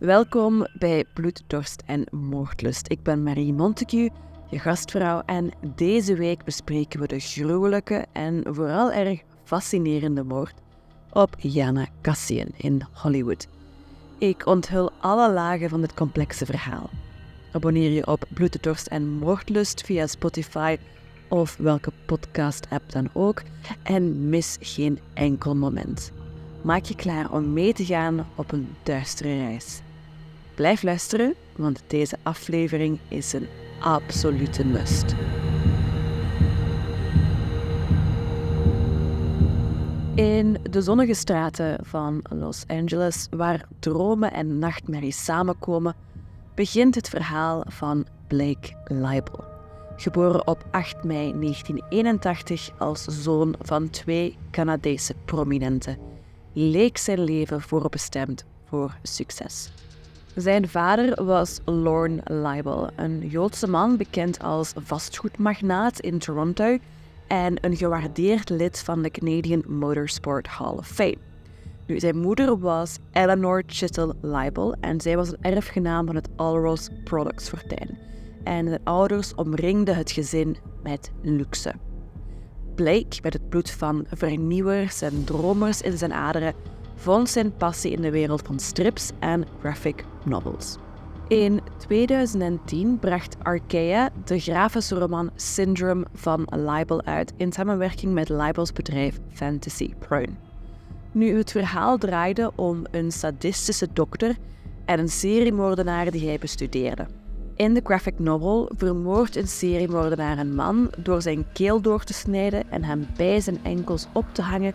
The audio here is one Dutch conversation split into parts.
Welkom bij Bloed, Dorst en Moordlust. Ik ben Marie Montague, je gastvrouw, en deze week bespreken we de gruwelijke en vooral erg fascinerende moord op Jana Cassian in Hollywood. Ik onthul alle lagen van dit complexe verhaal. Abonneer je op Bloed, Dorst en Moordlust via Spotify of welke podcast-app dan ook en mis geen enkel moment. Maak je klaar om mee te gaan op een duistere reis. Blijf luisteren, want deze aflevering is een absolute must. In de zonnige straten van Los Angeles, waar dromen en nachtmerries samenkomen, begint het verhaal van Blake Leibel. Geboren op 8 mei 1981 als zoon van twee Canadese prominenten, leek zijn leven voorbestemd voor succes. Zijn vader was Lorne Leibel, een Joodse man bekend als vastgoedmagnaat in Toronto en een gewaardeerd lid van de Canadian Motorsport Hall of Fame. Nu, zijn moeder was Eleanor Chittle Leibel en zij was een erfgenaam van het Alros Products fortuin. En de ouders omringden het gezin met luxe. Blake, met het bloed van vernieuwers en dromers in zijn aderen, vond zijn passie in de wereld van strips en graphic novels. In 2010 bracht Arkea de grafische roman Syndrome van Libel uit in samenwerking met Libels bedrijf Fantasy Prone. Nu, het verhaal draaide om een sadistische dokter en een seriemoordenaar die hij bestudeerde. In de graphic novel vermoordt een seriemoordenaar een man door zijn keel door te snijden en hem bij zijn enkels op te hangen,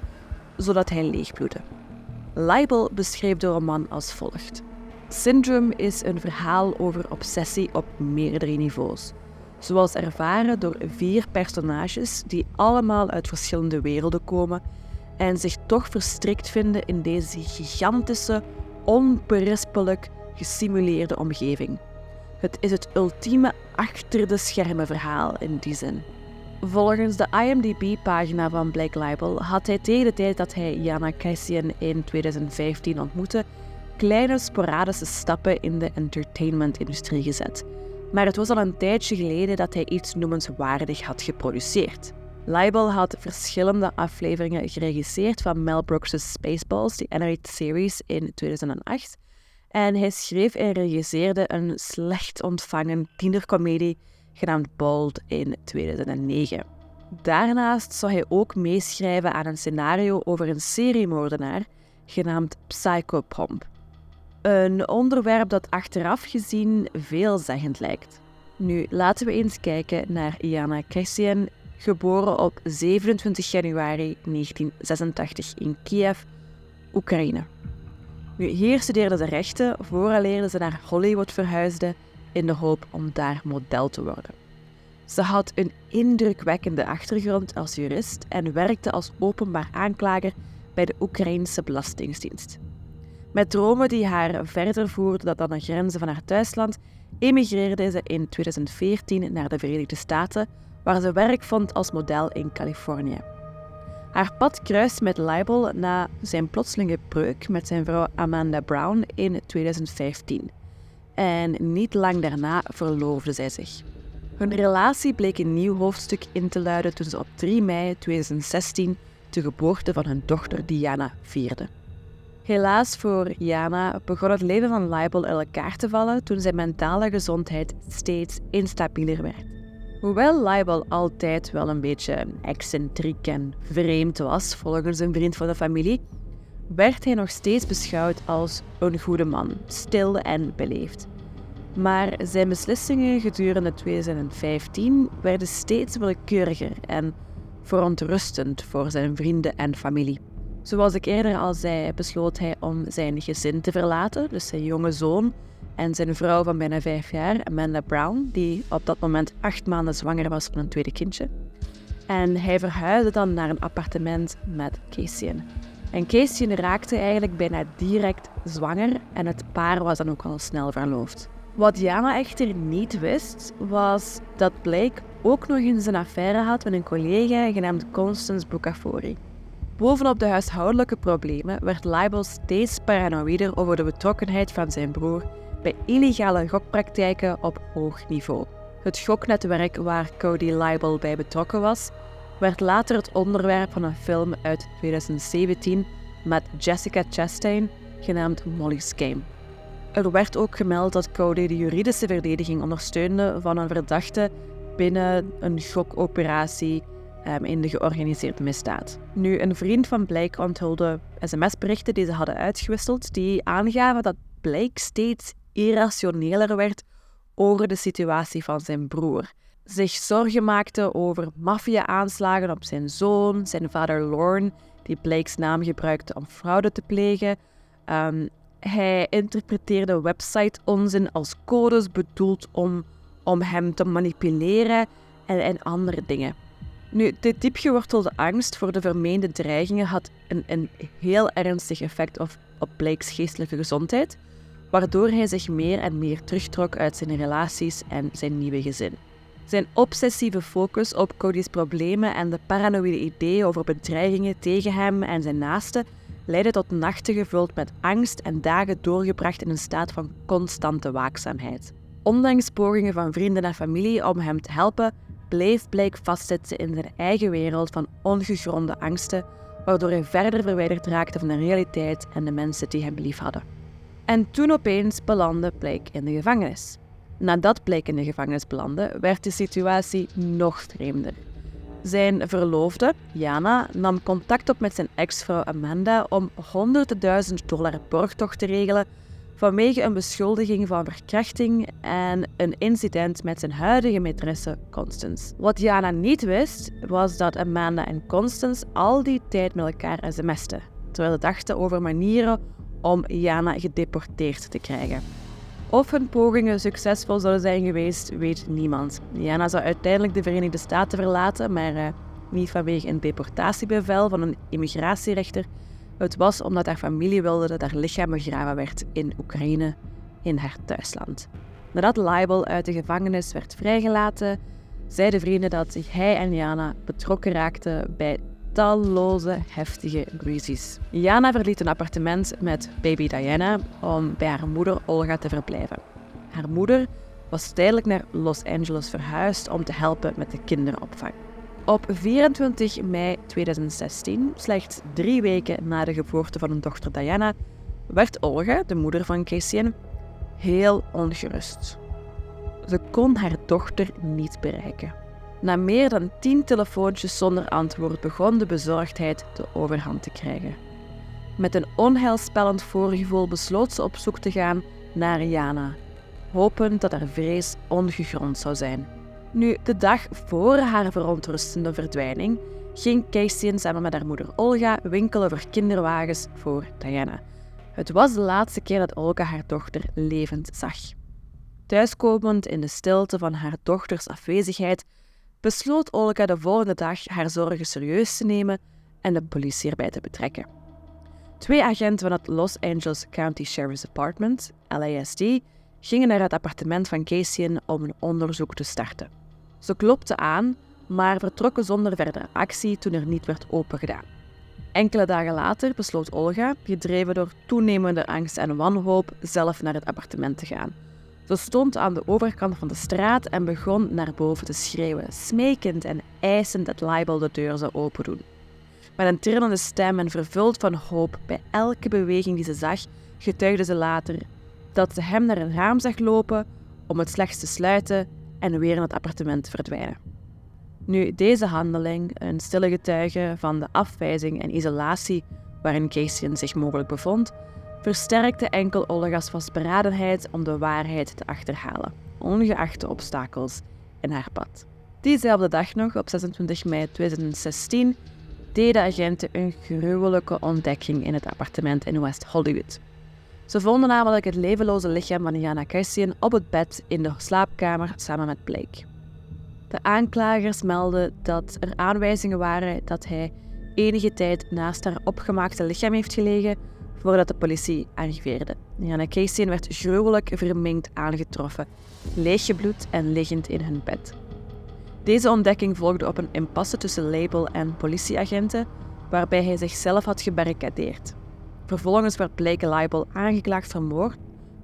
zodat hij leegbloedde. Libel beschreef de roman als volgt. Syndrome is een verhaal over obsessie op meerdere niveaus. Zoals ervaren door vier personages die allemaal uit verschillende werelden komen en zich toch verstrikt vinden in deze gigantische, onberispelijk gesimuleerde omgeving. Het is het ultieme achter de schermen verhaal in die zin. Volgens de IMDb-pagina van Black Label had hij tegen de tijd dat hij Jana Cassian in 2015 ontmoette, kleine sporadische stappen in de entertainmentindustrie gezet. Maar het was al een tijdje geleden dat hij iets noemenswaardig had geproduceerd. Libel had verschillende afleveringen geregisseerd van Mel Brooks' Spaceballs, die animated series in 2008. En hij schreef en regisseerde een slecht ontvangen tienercomedie genaamd Bold in 2009. Daarnaast zou hij ook meeschrijven aan een scenario over een seriemoordenaar genaamd Psychopomp. Een onderwerp dat achteraf gezien veelzeggend lijkt. Nu, laten we eens kijken naar Iana Christian, geboren op 27 januari 1986 in Kiev, Oekraïne. Nu, hier studeerde ze rechten vooraleer ze naar Hollywood verhuisde in de hoop om daar model te worden. Ze had een indrukwekkende achtergrond als jurist en werkte als openbaar aanklager bij de Oekraïnse Belastingdienst. Met dromen die haar verder voerden dan de grenzen van haar thuisland, emigreerde ze in 2014 naar de Verenigde Staten, waar ze werk vond als model in Californië. Haar pad kruist met Libel na zijn plotselinge breuk met zijn vrouw Amanda Brown in 2015. En niet lang daarna verloofde zij zich. Hun relatie bleek een nieuw hoofdstuk in te luiden toen ze op 3 mei 2016 de geboorte van hun dochter Diana vierde. Helaas voor Jana begon het leven van Libel in elkaar te vallen toen zijn mentale gezondheid steeds instabieler werd. Hoewel Libel altijd wel een beetje excentriek en vreemd was, volgens een vriend van de familie, werd hij nog steeds beschouwd als een goede man, stil en beleefd. Maar zijn beslissingen gedurende 2015 werden steeds willekeuriger en verontrustend voor zijn vrienden en familie. Zoals ik eerder al zei, besloot hij om zijn gezin te verlaten, dus zijn jonge zoon en zijn vrouw van bijna vijf jaar, Amanda Brown, die op dat moment acht maanden zwanger was van een tweede kindje. En hij verhuisde dan naar een appartement met Casey. En Casey raakte eigenlijk bijna direct zwanger en het paar was dan ook al snel verloofd. Wat Jana echter niet wist, was dat Blake ook nog eens een affaire had met een collega genaamd Constance Bucafori. Bovenop de huishoudelijke problemen werd Leibel steeds paranoïder over de betrokkenheid van zijn broer bij illegale gokpraktijken op hoog niveau. Het goknetwerk waar Cody Leibel bij betrokken was, werd later het onderwerp van een film uit 2017 met Jessica Chastain, genaamd Molly's Game. Er werd ook gemeld dat Cody de juridische verdediging ondersteunde van een verdachte binnen een gokoperatie um, in de georganiseerde misdaad. Nu, een vriend van Blake onthulde sms-berichten die ze hadden uitgewisseld, die aangaven dat Blake steeds irrationeler werd over de situatie van zijn broer. Zich zorgen maakte over maffia-aanslagen op zijn zoon, zijn vader Lorne, die Blake's naam gebruikte om fraude te plegen. Um, hij interpreteerde website-onzin als codes bedoeld om, om hem te manipuleren en, en andere dingen. Nu, de diepgewortelde angst voor de vermeende dreigingen had een, een heel ernstig effect op, op Blake's geestelijke gezondheid, waardoor hij zich meer en meer terugtrok uit zijn relaties en zijn nieuwe gezin. Zijn obsessieve focus op Cody's problemen en de paranoïde ideeën over bedreigingen tegen hem en zijn naasten leidde tot nachten gevuld met angst en dagen doorgebracht in een staat van constante waakzaamheid. Ondanks pogingen van vrienden en familie om hem te helpen, bleef Blake vastzitten in zijn eigen wereld van ongegronde angsten, waardoor hij verder verwijderd raakte van de realiteit en de mensen die hem lief hadden. En toen opeens belandde Blake in de gevangenis. Nadat Blake in de gevangenis belandde, werd de situatie nog vreemder. Zijn verloofde, Jana, nam contact op met zijn ex-vrouw Amanda om 100.000 dollar borgtocht te regelen vanwege een beschuldiging van verkrachting en een incident met zijn huidige maîtresse Constance. Wat Jana niet wist, was dat Amanda en Constance al die tijd met elkaar sms'ten, terwijl ze dachten over manieren om Jana gedeporteerd te krijgen. Of hun pogingen succesvol zouden zijn geweest, weet niemand. Jana zou uiteindelijk de Verenigde Staten verlaten, maar uh, niet vanwege een deportatiebevel van een immigratierechter. Het was omdat haar familie wilde dat haar lichaam begraven werd in Oekraïne, in haar thuisland. Nadat Leibel uit de gevangenis werd vrijgelaten, zeiden vrienden dat hij en Jana betrokken raakten bij talloze heftige ruzies. Jana verliet een appartement met baby Diana om bij haar moeder Olga te verblijven. Haar moeder was tijdelijk naar Los Angeles verhuisd om te helpen met de kinderopvang. Op 24 mei 2016, slechts drie weken na de geboorte van hun dochter Diana, werd Olga, de moeder van Cassian, heel ongerust. Ze kon haar dochter niet bereiken. Na meer dan tien telefoontjes zonder antwoord begon de bezorgdheid de overhand te krijgen. Met een onheilspellend voorgevoel besloot ze op zoek te gaan naar Jana, hopend dat haar vrees ongegrond zou zijn. Nu, de dag voor haar verontrustende verdwijning ging Keistien samen met haar moeder Olga winkelen voor kinderwagens voor Diana. Het was de laatste keer dat Olga haar dochter levend zag. Thuiskomend in de stilte van haar dochters afwezigheid besloot Olga de volgende dag haar zorgen serieus te nemen en de politie erbij te betrekken. Twee agenten van het Los Angeles County Sheriff's Department, LASD, gingen naar het appartement van Casey om een onderzoek te starten. Ze klopten aan, maar vertrokken zonder verdere actie toen er niet werd opengedaan. Enkele dagen later besloot Olga, gedreven door toenemende angst en wanhoop, zelf naar het appartement te gaan. Ze stond aan de overkant van de straat en begon naar boven te schreeuwen, smekend en eisend dat Libel de deur zou opendoen. Met een trillende stem en vervuld van hoop bij elke beweging die ze zag, getuigde ze later dat ze hem naar een raam zag lopen om het slechts te sluiten en weer in het appartement te verdwijnen. Nu, deze handeling, een stille getuige van de afwijzing en isolatie waarin Casey zich mogelijk bevond, versterkte enkel Olga's vastberadenheid om de waarheid te achterhalen, ongeacht de obstakels in haar pad. Diezelfde dag nog, op 26 mei 2016, deden agenten een gruwelijke ontdekking in het appartement in West Hollywood. Ze vonden namelijk het levenloze lichaam van Jana Cassian op het bed in de slaapkamer samen met Blake. De aanklagers melden dat er aanwijzingen waren dat hij enige tijd naast haar opgemaakte lichaam heeft gelegen voordat de politie arriveerde. Jana Casey werd gruwelijk verminkt aangetroffen, leeggebloed en liggend in hun bed. Deze ontdekking volgde op een impasse tussen label en politieagenten, waarbij hij zichzelf had gebarricadeerd. Vervolgens werd Blake Leibel aangeklaagd voor moord,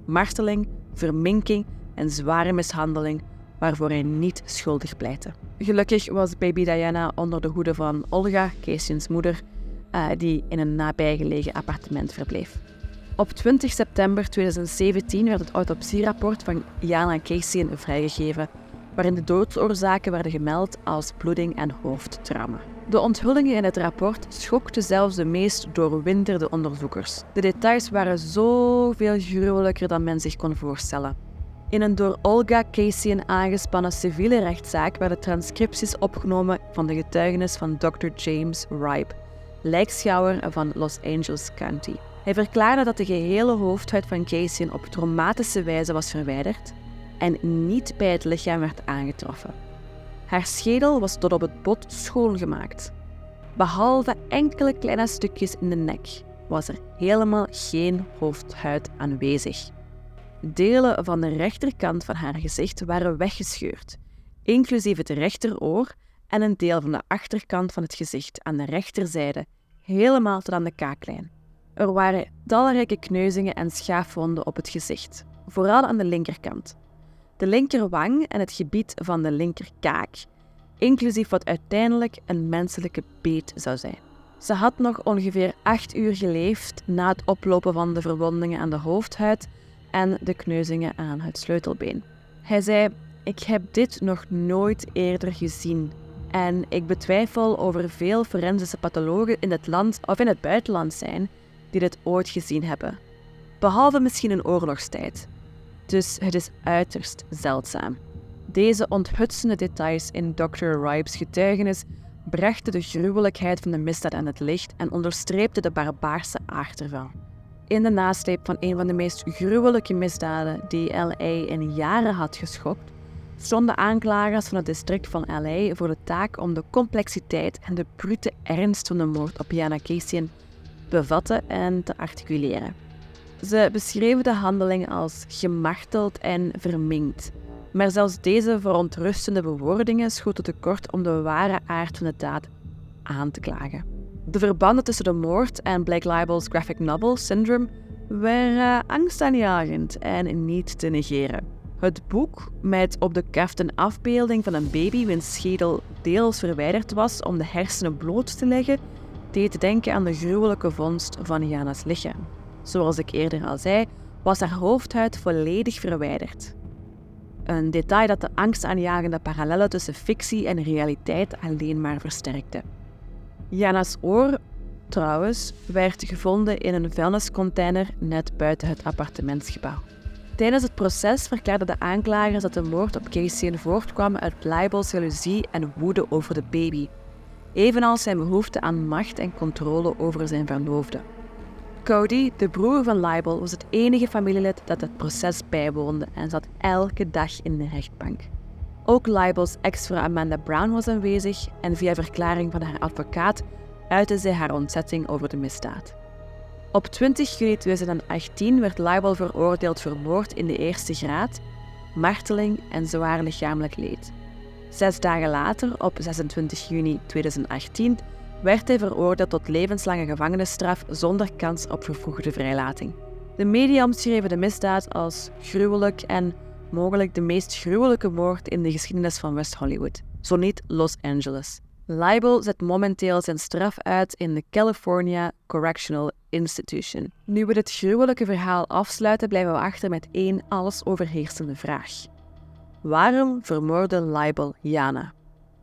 marteling, verminking en zware mishandeling, waarvoor hij niet schuldig pleitte. Gelukkig was baby Diana onder de hoede van Olga, Casey's moeder, uh, die in een nabijgelegen appartement verbleef. Op 20 september 2017 werd het autopsierapport van Jana Casey vrijgegeven, waarin de doodsoorzaken werden gemeld als bloeding en hoofdtrauma. De onthullingen in het rapport schokten zelfs de meest doorwinterde onderzoekers. De details waren zoveel gruwelijker dan men zich kon voorstellen. In een door Olga Casey aangespannen civiele rechtszaak werden transcripties opgenomen van de getuigenis van Dr. James Ripe, lijkschouwer van Los Angeles County. Hij verklaarde dat de gehele hoofdhuid van Casey op traumatische wijze was verwijderd en niet bij het lichaam werd aangetroffen. Haar schedel was tot op het bot schoongemaakt. Behalve enkele kleine stukjes in de nek was er helemaal geen hoofdhuid aanwezig. Delen van de rechterkant van haar gezicht waren weggescheurd, inclusief het rechteroor en een deel van de achterkant van het gezicht aan de rechterzijde, helemaal tot aan de kaaklijn. Er waren talrijke kneuzingen en schaafwonden op het gezicht, vooral aan de linkerkant. De linkerwang en het gebied van de linkerkaak, inclusief wat uiteindelijk een menselijke beet zou zijn. Ze had nog ongeveer acht uur geleefd na het oplopen van de verwondingen aan de hoofdhuid en de kneuzingen aan het sleutelbeen. Hij zei: Ik heb dit nog nooit eerder gezien. En ik betwijfel of er veel forensische pathologen in het land of in het buitenland zijn die dit ooit gezien hebben. Behalve misschien in oorlogstijd. Dus het is uiterst zeldzaam. Deze onthutsende details in Dr. Ripes getuigenis brachten de gruwelijkheid van de misdaad aan het licht en onderstreepten de barbaarse aard ervan. In de nasleep van een van de meest gruwelijke misdaden die LA in jaren had geschokt, stonden aanklagers van het district van LA voor de taak om de complexiteit en de brute ernst van de moord op Jana Casey bevatten en te articuleren. Ze beschreven de handeling als gemarteld en verminkt. Maar zelfs deze verontrustende bewoordingen schoten tekort om de ware aard van de daad aan te klagen. De verbanden tussen de moord en Blake Libel's graphic novel Syndrome waren angstaanjagend en niet te negeren. Het boek, met op de kaft een afbeelding van een baby wiens schedel deels verwijderd was om de hersenen bloot te leggen, deed denken aan de gruwelijke vondst van Jana's lichaam. Zoals ik eerder al zei, was haar hoofdhuid volledig verwijderd. Een detail dat de angstaanjagende parallellen tussen fictie en realiteit alleen maar versterkte. Jana's oor, trouwens, werd gevonden in een vuilniscontainer net buiten het appartementsgebouw. Tijdens het proces verklaarden de aanklagers dat de moord op Casey voortkwam uit Leibels jaloezie en woede over de baby, evenals zijn behoefte aan macht en controle over zijn verloofde. Cody, de broer van Leibel, was het enige familielid dat het proces bijwoonde en zat elke dag in de rechtbank. Ook Leibels ex-vrouw Amanda Brown was aanwezig en via verklaring van haar advocaat uitte zij haar ontzetting over de misdaad. Op 20 juli 2018 werd Leibel veroordeeld voor moord in de eerste graad, marteling en zwaar lichamelijk leed. Zes dagen later, op 26 juni 2018, werd hij veroordeeld tot levenslange gevangenisstraf zonder kans op vervroegde vrijlating. De media omschreven de misdaad als gruwelijk en mogelijk de meest gruwelijke moord in de geschiedenis van West Hollywood, zo niet Los Angeles. Libel zet momenteel zijn straf uit in de California Correctional Institution. Nu we dit gruwelijke verhaal afsluiten, blijven we achter met één alles overheersende vraag. Waarom vermoordde Libel Jana?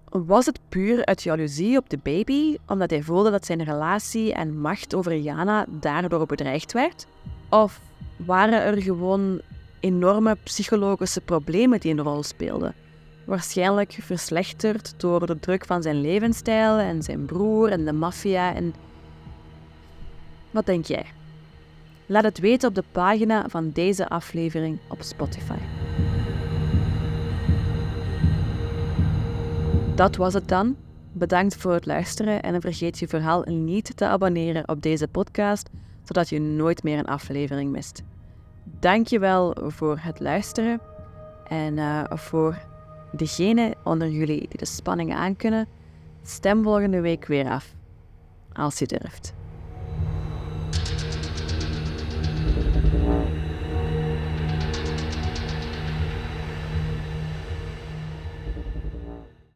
Was het puur uit jaloezie op de baby, omdat hij voelde dat zijn relatie en macht over Jana daardoor bedreigd werd? Of waren er gewoon enorme psychologische problemen die een rol speelden? Waarschijnlijk verslechterd door de druk van zijn levensstijl en zijn broer en de maffia en... Wat denk jij? Laat het weten op de pagina van deze aflevering op Spotify. Dat was het dan. Bedankt voor het luisteren en vergeet je verhaal niet te abonneren op deze podcast, zodat je nooit meer een aflevering mist. Dankjewel voor het luisteren en uh, voor degenen onder jullie die de spanning aankunnen. Stem volgende week weer af. als je durft.